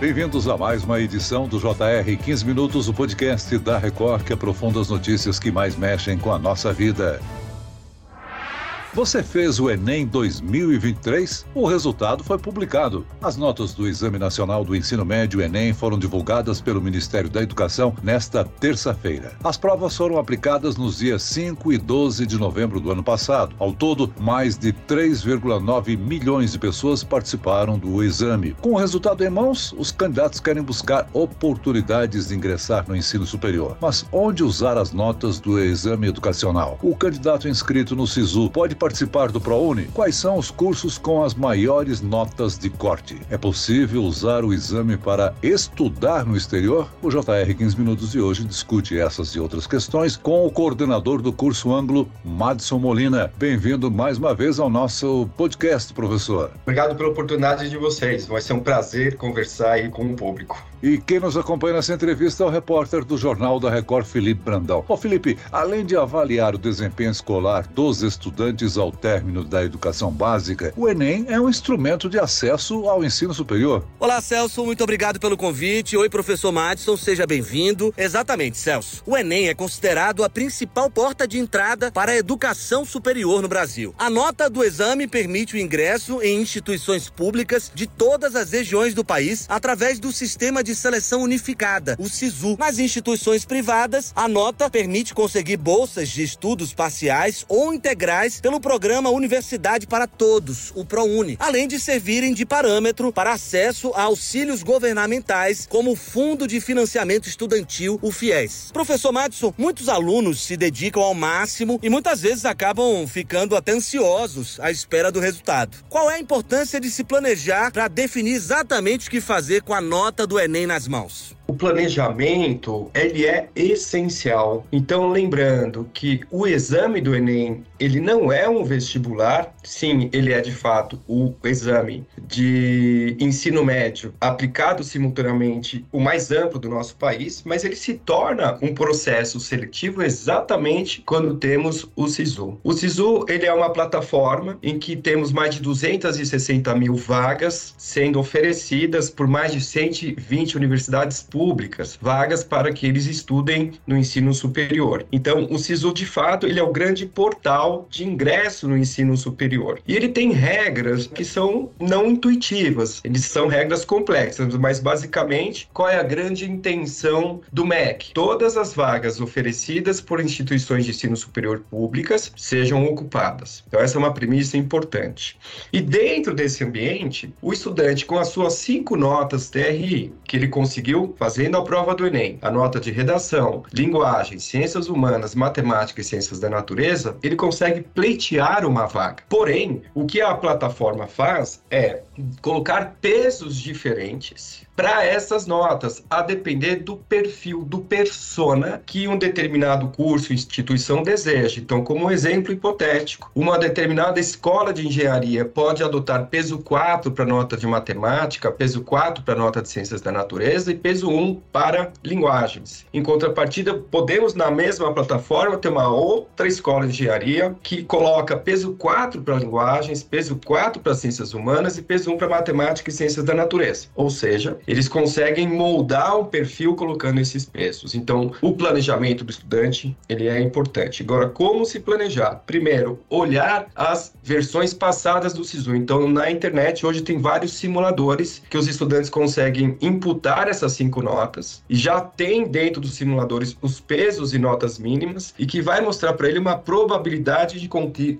Bem-vindos a mais uma edição do JR 15 Minutos, o podcast da Record que aprofunda as notícias que mais mexem com a nossa vida. Você fez o Enem 2023? O resultado foi publicado. As notas do Exame Nacional do Ensino Médio Enem foram divulgadas pelo Ministério da Educação nesta terça-feira. As provas foram aplicadas nos dias 5 e 12 de novembro do ano passado. Ao todo, mais de 3,9 milhões de pessoas participaram do exame. Com o resultado em mãos, os candidatos querem buscar oportunidades de ingressar no ensino superior. Mas onde usar as notas do exame educacional? O candidato inscrito no SISU pode participar do ProUni? Quais são os cursos com as maiores notas de corte? É possível usar o exame para estudar no exterior? O JR 15 Minutos de hoje discute essas e outras questões com o coordenador do curso Anglo, Madison Molina. Bem-vindo mais uma vez ao nosso podcast, professor. Obrigado pela oportunidade de vocês. Vai ser um prazer conversar aí com o público. E quem nos acompanha nessa entrevista é o repórter do Jornal da Record, Felipe Brandão. Ô Felipe, além de avaliar o desempenho escolar dos estudantes ao término da educação básica, o Enem é um instrumento de acesso ao ensino superior. Olá, Celso, muito obrigado pelo convite. Oi, professor Madison, seja bem-vindo. Exatamente, Celso. O Enem é considerado a principal porta de entrada para a educação superior no Brasil. A nota do exame permite o ingresso em instituições públicas de todas as regiões do país através do sistema de Seleção Unificada, o SISU. Nas instituições privadas, a nota permite conseguir bolsas de estudos parciais ou integrais pelo programa Universidade para Todos, o ProUni, além de servirem de parâmetro para acesso a auxílios governamentais, como o Fundo de Financiamento Estudantil, o FIES. Professor Madison, muitos alunos se dedicam ao máximo e muitas vezes acabam ficando até ansiosos à espera do resultado. Qual é a importância de se planejar para definir exatamente o que fazer com a nota do Enem nas mãos? O planejamento, ele é essencial. Então, lembrando que o exame do Enem, ele não é um vestibular. Sim, ele é de fato o exame de ensino médio aplicado simultaneamente o mais amplo do nosso país, mas ele se torna um processo seletivo exatamente quando temos o SISU. O SISU, ele é uma plataforma em que temos mais de 260 mil vagas sendo oferecidas por mais de 120 universidades públicas, vagas para que eles estudem no ensino superior. Então, o SISU, de fato, ele é o grande portal de ingresso no ensino superior. E ele tem regras que são não intuitivas, eles são regras complexas, mas basicamente, qual é a grande intenção do MEC? Todas as vagas oferecidas por instituições de ensino superior públicas sejam ocupadas. Então, essa é uma premissa importante. E dentro desse ambiente, o estudante, com as suas cinco notas TRI, que ele conseguiu fazendo a prova do Enem, a nota de redação, linguagem, ciências humanas, matemática e ciências da natureza, ele consegue pleitear uma vaga. Porém, o que a plataforma faz é colocar pesos diferentes para essas notas, a depender do perfil, do persona que um determinado curso, instituição deseja. Então, como exemplo hipotético, uma determinada escola de engenharia pode adotar peso 4 para nota de matemática, peso 4 para nota de ciências da natureza e peso 1 para linguagens. Em contrapartida, podemos na mesma plataforma ter uma outra escola de engenharia que coloca peso 4 para linguagens, peso 4 para ciências humanas e peso 1 para matemática e ciências da natureza. Ou seja, eles conseguem moldar o perfil colocando esses pesos. Então, o planejamento do estudante, ele é importante. Agora, como se planejar? Primeiro, olhar as versões passadas do SISU. Então, na internet, hoje tem vários simuladores que os estudantes conseguem imputar essas cinco notas e já tem dentro dos simuladores os pesos e notas mínimas e que vai mostrar para ele uma probabilidade de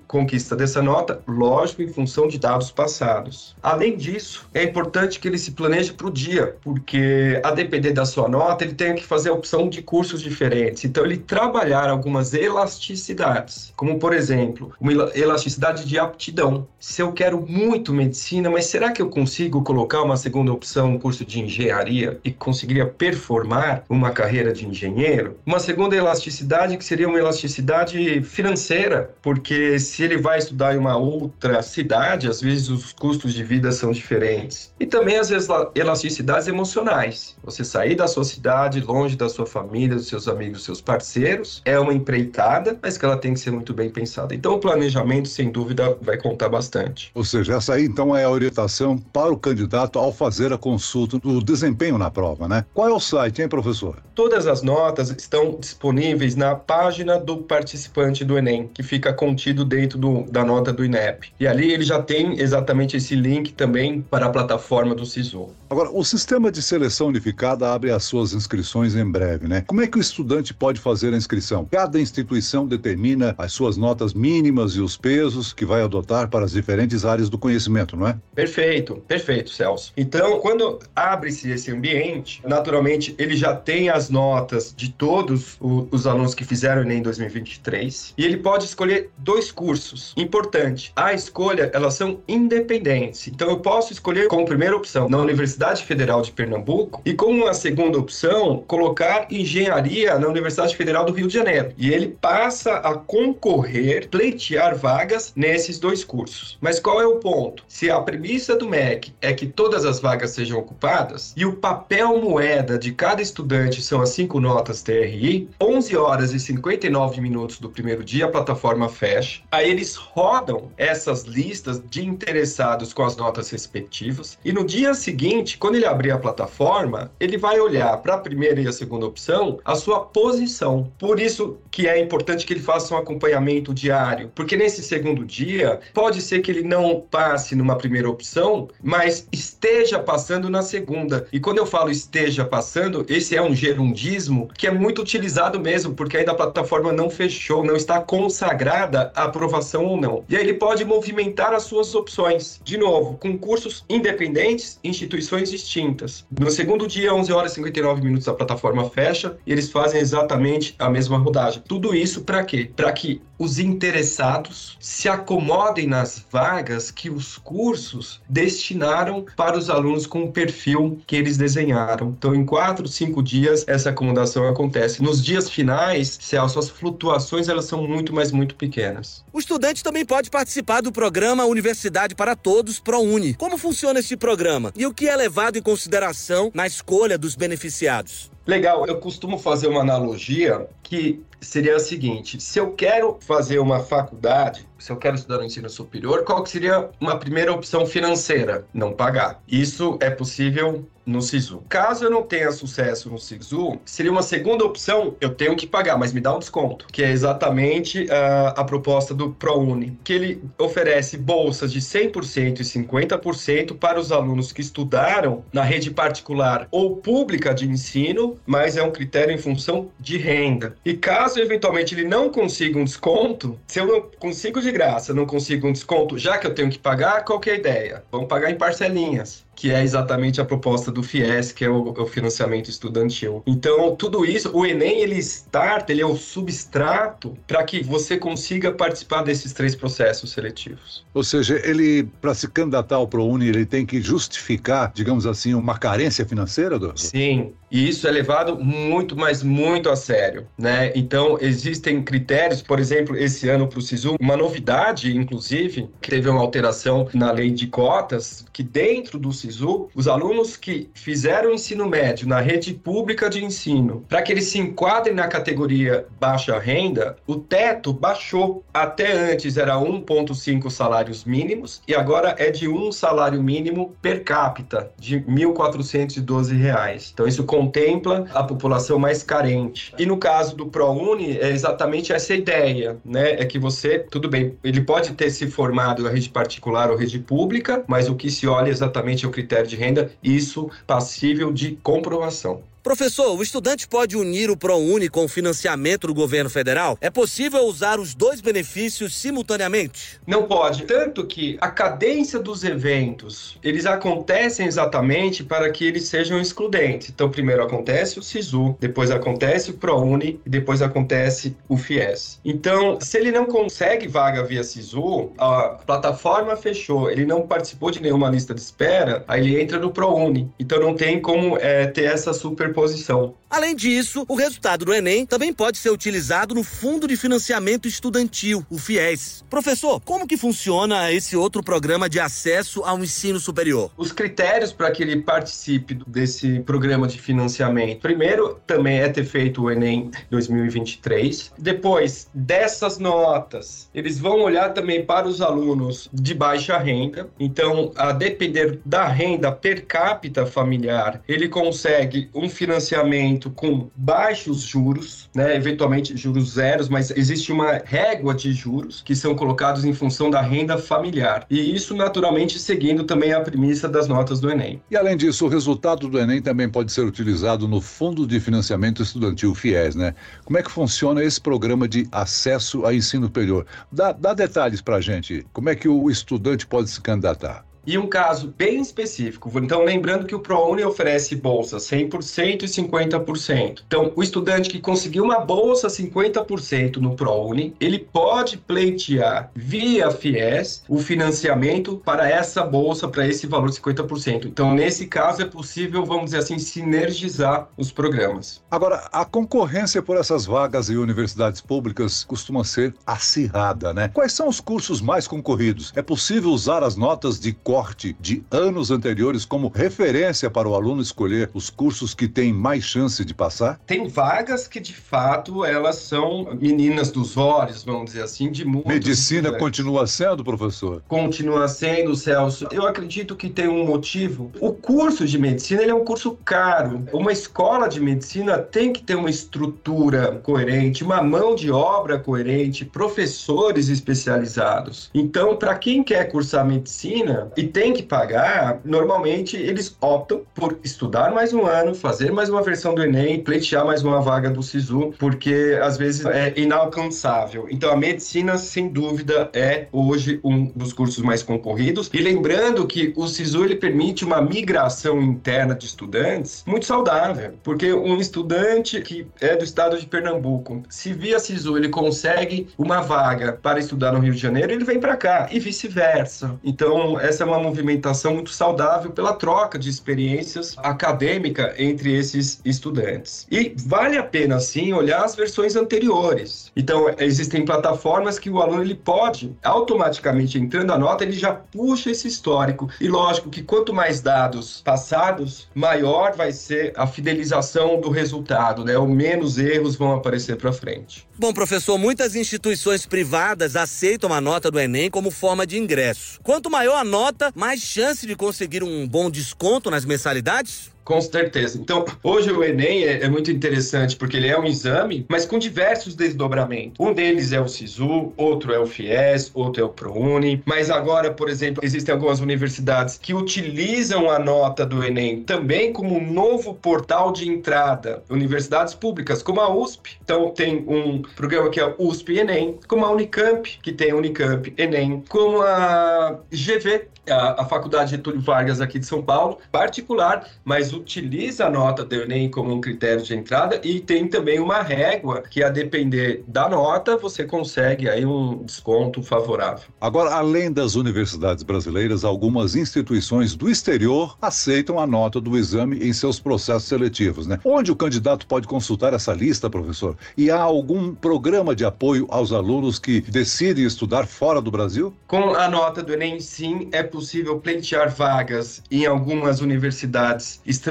conquista dessa nota, lógico, em função de dados passados. Além disso, é importante que ele se planeje para o dia dia, porque a depender da sua nota, ele tem que fazer a opção de cursos diferentes. Então, ele trabalhar algumas elasticidades, como por exemplo, uma elasticidade de aptidão. Se eu quero muito medicina, mas será que eu consigo colocar uma segunda opção, um curso de engenharia, e conseguiria performar uma carreira de engenheiro. Uma segunda elasticidade que seria uma elasticidade financeira, porque se ele vai estudar em uma outra cidade, às vezes os custos de vida são diferentes. E também as elasticidades emocionais. Você sair da sua cidade, longe da sua família, dos seus amigos, dos seus parceiros, é uma empreitada, mas que ela tem que ser muito bem pensada. Então o planejamento, sem dúvida, vai contar bastante. Ou seja, essa aí então é a orientação para o candidato ao fazer a consulta do desempenho na prova, né? Qual é o site, hein, professor? Todas as notas estão disponíveis na página do participante do Enem, que fica contido dentro do, da nota do INEP. E ali ele já tem exatamente esse link também para a plataforma do SISU. Agora, o sistema de seleção unificada abre as suas inscrições em breve, né? Como é que o estudante pode fazer a inscrição? Cada instituição determina as suas notas mínimas e os pesos que vai adotar para as diferentes áreas do conhecimento, não é? Perfeito, perfeito, Celso. Então, quando abre-se esse ambiente, naturalmente ele já tem as notas de todos os alunos que fizeram o Enem 2023 e ele pode escolher dois cursos. Importante, a escolha, elas são independentes. Então, eu posso escolher como primeira opção na Universidade Federal de Pernambuco e como uma segunda opção colocar engenharia na Universidade Federal do Rio de Janeiro. E ele passa a concorrer, pleitear vagas nesses dois cursos. Mas qual é o ponto? Se a premissa do MEC é que todas as vagas sejam ocupadas e o papel moeda de cada estudante são as cinco notas TRI, 11 horas e 59 minutos do primeiro dia a plataforma fecha. Aí eles rodam essas listas de interessados com as notas respectivas e no dia seguinte, quando ele abrir a plataforma, ele vai olhar para a primeira e a segunda opção a sua posição. Por isso que é importante que ele faça um acompanhamento diário, porque nesse segundo dia pode ser que ele não passe numa primeira opção, mas esteja passando na segunda. E quando eu falo esteja passando, esse é um gerundismo que é muito utilizado mesmo, porque ainda a plataforma não fechou, não está consagrada a aprovação ou não. E aí ele pode movimentar as suas opções. De novo, com cursos independentes, instituições distintas. No segundo dia, 11 horas e 59 minutos, a plataforma fecha e eles fazem exatamente a mesma rodagem. Tudo isso para quê? Para que os interessados se acomodem nas vagas que os cursos destinaram para os alunos com o perfil que eles desenharam. Então, em quatro, cinco dias, essa acomodação acontece. Nos dias finais, Celso, as flutuações elas são muito, mas muito pequenas. O estudante também pode participar do programa Universidade para Todos ProUni. Como funciona esse programa e o que é levado em consideração na escolha dos beneficiados? Legal, eu costumo fazer uma analogia que seria a seguinte: se eu quero fazer uma faculdade, se eu quero estudar no ensino superior, qual seria uma primeira opção financeira? Não pagar. Isso é possível no SISU. Caso eu não tenha sucesso no SISU, seria uma segunda opção, eu tenho que pagar, mas me dá um desconto, que é exatamente uh, a proposta do ProUni, que ele oferece bolsas de 100% e 50% para os alunos que estudaram na rede particular ou pública de ensino, mas é um critério em função de renda. E caso eventualmente ele não consiga um desconto, se eu não consigo graça, não consigo um desconto, já que eu tenho que pagar, qual que é a ideia? Vamos pagar em parcelinhas que é exatamente a proposta do FIES, que é o, o, financiamento estudantil. Então, tudo isso, o Enem, ele starta, ele é o substrato para que você consiga participar desses três processos seletivos. Ou seja, ele, para se candidatar ao ProUni, ele tem que justificar, digamos assim, uma carência financeira, doutor? Sim, e isso é levado muito, mas muito a sério, né? Então, existem critérios, por exemplo, esse ano para o SISU, uma novidade, inclusive, que teve uma alteração na lei de cotas, que dentro do SISU, os alunos que fizeram ensino médio na rede pública de ensino, para que eles se enquadrem na categoria baixa renda, o teto baixou. Até antes era 1,5 salários mínimos e agora é de um salário mínimo per capita, de 1.412 reais. Então, isso contempla a população mais carente. E no caso do ProUni, é exatamente essa ideia, né? É que você, tudo bem, ele pode ter se formado na rede particular ou rede pública, mas o que se olha exatamente é o critério de renda, isso passível de comprovação. Professor, o estudante pode unir o ProUni com o financiamento do governo federal? É possível usar os dois benefícios simultaneamente? Não pode. Tanto que a cadência dos eventos, eles acontecem exatamente para que eles sejam excludentes. Então, primeiro acontece o SISU, depois acontece o ProUni e depois acontece o FIES. Então, se ele não consegue vaga via SISU, a plataforma fechou, ele não participou de nenhuma lista de espera, aí ele entra no ProUni. Então, não tem como é, ter essa super superposição. Além disso, o resultado do Enem também pode ser utilizado no Fundo de Financiamento Estudantil, o FIES. Professor, como que funciona esse outro programa de acesso ao ensino superior? Os critérios para que ele participe desse programa de financiamento, primeiro, também é ter feito o Enem 2023. Depois, dessas notas, eles vão olhar também para os alunos de baixa renda. Então, a depender da renda per capita familiar, ele consegue um financiamento com baixos juros, né? eventualmente juros zeros, mas existe uma régua de juros que são colocados em função da renda familiar. E isso, naturalmente, seguindo também a premissa das notas do Enem. E, além disso, o resultado do Enem também pode ser utilizado no Fundo de Financiamento Estudantil FIES, né? Como é que funciona esse programa de acesso a ensino superior? Dá, dá detalhes para gente. Como é que o estudante pode se candidatar? E um caso bem específico. Então, lembrando que o ProUni oferece bolsa 100% e 50%. Então, o estudante que conseguiu uma bolsa 50% no ProUni, ele pode pleitear via FIES o financiamento para essa bolsa, para esse valor de 50%. Então, nesse caso, é possível, vamos dizer assim, sinergizar os programas. Agora, a concorrência por essas vagas em universidades públicas costuma ser acirrada, né? Quais são os cursos mais concorridos? É possível usar as notas de recorte de anos anteriores como referência para o aluno escolher os cursos que têm mais chance de passar? Tem vagas que, de fato, elas são meninas dos olhos, vamos dizer assim, de muitos Medicina continua sendo, professor? Continua sendo, Celso. Eu acredito que tem um motivo. O curso de medicina é um curso caro. Uma escola de medicina tem que ter uma estrutura coerente, uma mão de obra coerente, professores especializados. Então, para quem quer cursar medicina e tem que pagar, normalmente eles optam por estudar mais um ano, fazer mais uma versão do Enem, pleitear mais uma vaga do SISU, porque às vezes é inalcançável. Então a medicina, sem dúvida, é hoje um dos cursos mais concorridos. E lembrando que o SISU ele permite uma migração interna de estudantes muito saudável, porque um estudante que é do estado de Pernambuco, se via SISU ele consegue uma vaga para estudar no Rio de Janeiro, ele vem para cá e vice-versa. Então essa é uma movimentação muito saudável pela troca de experiências acadêmica entre esses estudantes. E vale a pena, sim, olhar as versões anteriores. Então, existem plataformas que o aluno ele pode, automaticamente entrando a nota, ele já puxa esse histórico. E lógico que quanto mais dados passados, maior vai ser a fidelização do resultado, né? Ou menos erros vão aparecer para frente. Bom, professor, muitas instituições privadas aceitam a nota do Enem como forma de ingresso. Quanto maior a nota, mais chance de conseguir um bom desconto nas mensalidades? Com certeza. Então, hoje o Enem é, é, muito interessante porque ele é um exame, mas com diversos desdobramentos. Um deles é o SISU, outro é o FIES, outro é o ProUni. Mas agora, por exemplo, existem algumas universidades que utilizam a nota do Enem também como um novo portal de entrada. Universidades públicas, como a USP. Então, tem um programa que é USP Enem, como a Unicamp, que tem Unicamp Enem, como a GV, a, a Faculdade Getúlio Vargas aqui de São Paulo, particular, mas utiliza a nota do Enem como um critério de entrada e tem também uma régua que, a depender da nota, você consegue aí um desconto favorável. Agora, além das universidades brasileiras, algumas instituições do exterior aceitam a nota do exame em seus processos seletivos, né? Onde o candidato pode consultar essa lista, professor? E há algum programa de apoio aos alunos que decidem estudar fora do Brasil? Com a nota do Enem, sim, é possível pleitear vagas em algumas universidades estrangeiras,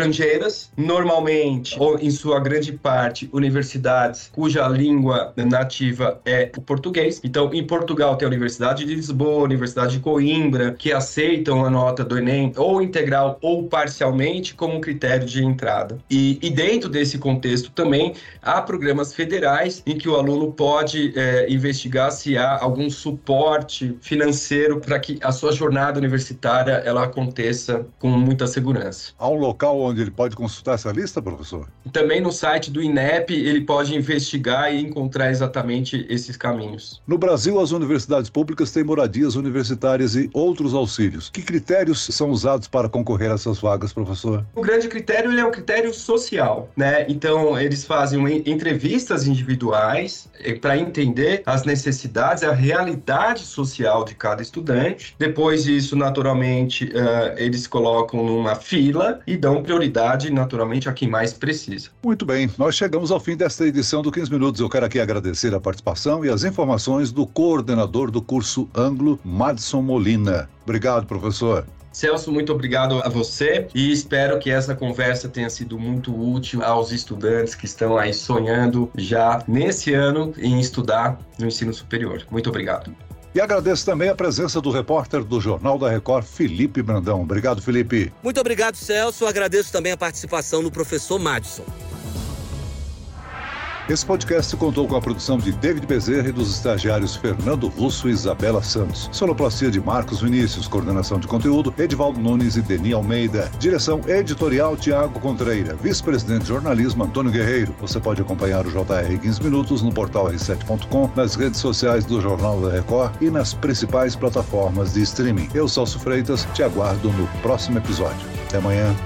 normalmente, ou em sua grande parte, universidades cuja língua nativa é o português. Então, em Portugal tem a Universidade de Lisboa, a Universidade de Coimbra, que aceitam a nota do Enem, ou integral ou parcialmente, como critério de entrada. E, e dentro desse contexto também há programas federais em que o aluno pode é, investigar se há algum suporte financeiro para que a sua jornada universitária ela aconteça com muita segurança. Há um local onde ele pode consultar essa lista, professor? Também no site do INEP ele pode investigar e encontrar exatamente esses caminhos. No Brasil, as universidades públicas têm moradias universitárias e outros auxílios. Que critérios são usados para concorrer a essas vagas, professor? O grande critério é um critério social, né? Então, eles fazem entrevistas individuais eh, para entender as necessidades, a realidade social de cada estudante. Depois disso, naturalmente, eles colocam numa fila e dão prioridade prioridade, naturalmente, a quem mais precisa. Muito bem, nós chegamos ao fim desta edição do 15 Minutos. Eu quero aqui agradecer a participação e as informações do coordenador do curso Anglo, Madson Molina. Obrigado, professor. Celso, muito obrigado a você e espero que essa conversa tenha sido muito útil aos estudantes que estão aí sonhando já nesse ano em estudar no ensino superior. Muito obrigado. E agradeço também a presença do repórter do Jornal da Record, Felipe Brandão. Obrigado, Felipe. Muito obrigado, Celso. Agradeço também a participação do professor Madison. Esse podcast contou com a produção de David Bezerra e dos estagiários Fernando Russo e Isabela Santos. Sonoplastia de Marcos Vinícius, coordenação de conteúdo Edivaldo Nunes e Deni Almeida. Direção editorial Tiago Contreira. Vice-presidente de jornalismo Antônio Guerreiro. Você pode acompanhar o JR 15 Minutos no portal r7.com, nas redes sociais do Jornal da Record e nas principais plataformas de streaming. Eu, Celso Freitas, te aguardo no próximo episódio. Até amanhã.